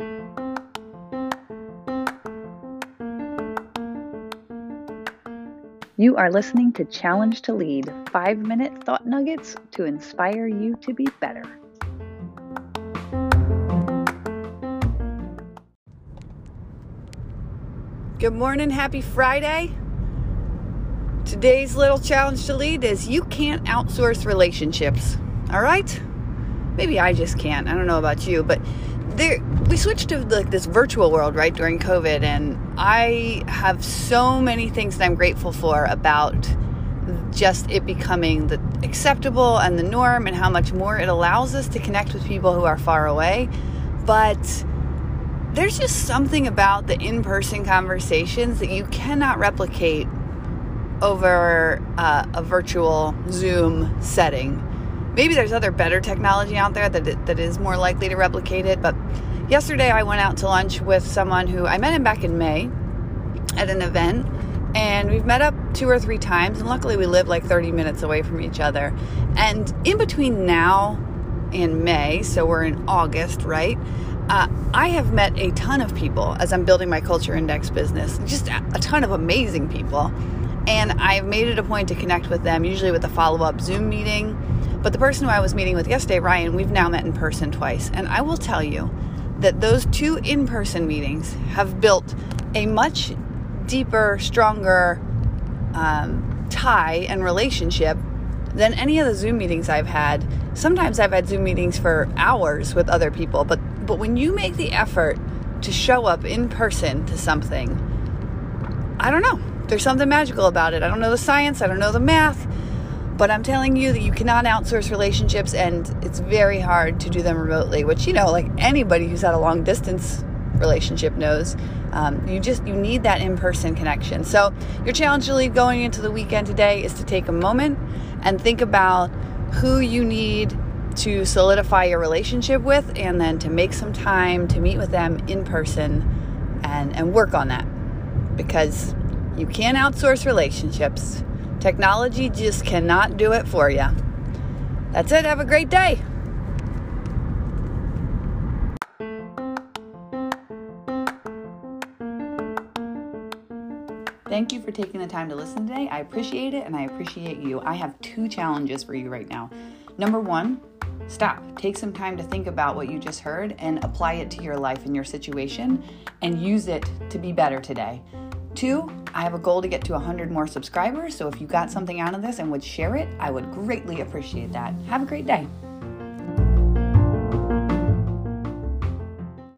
You are listening to Challenge to Lead five minute thought nuggets to inspire you to be better. Good morning, happy Friday. Today's little challenge to lead is you can't outsource relationships. All right? Maybe I just can't. I don't know about you, but there we switched to like this virtual world right during covid and i have so many things that i'm grateful for about just it becoming the acceptable and the norm and how much more it allows us to connect with people who are far away. But there's just something about the in-person conversations that you cannot replicate over uh, a virtual zoom setting maybe there's other better technology out there that, that is more likely to replicate it. But yesterday I went out to lunch with someone who I met him back in May at an event. And we've met up two or three times, and luckily we live like 30 minutes away from each other. And in between now and May, so we're in August, right? Uh, I have met a ton of people as I'm building my culture index business, just a ton of amazing people. And I've made it a point to connect with them, usually with a follow up Zoom meeting but the person who I was meeting with yesterday, Ryan, we've now met in person twice. And I will tell you that those two in person meetings have built a much deeper, stronger um, tie and relationship than any of the Zoom meetings I've had. Sometimes I've had Zoom meetings for hours with other people, but but when you make the effort to show up in person to something, I don't know. There's something magical about it. I don't know the science, I don't know the math, but I'm telling you that you cannot outsource relationships and it's very hard to do them remotely, which, you know, like anybody who's had a long distance relationship knows. Um, you just you need that in-person connection so your challenge really going into the weekend today is to take a moment and think about who you need to solidify your relationship with and then to make some time to meet with them in person and and work on that because you can't outsource relationships Technology just cannot do it for you. That's it. Have a great day. Thank you for taking the time to listen today. I appreciate it and I appreciate you. I have two challenges for you right now. Number one, stop. Take some time to think about what you just heard and apply it to your life and your situation and use it to be better today. Two, I have a goal to get to 100 more subscribers, so if you got something out of this and would share it, I would greatly appreciate that. Have a great day.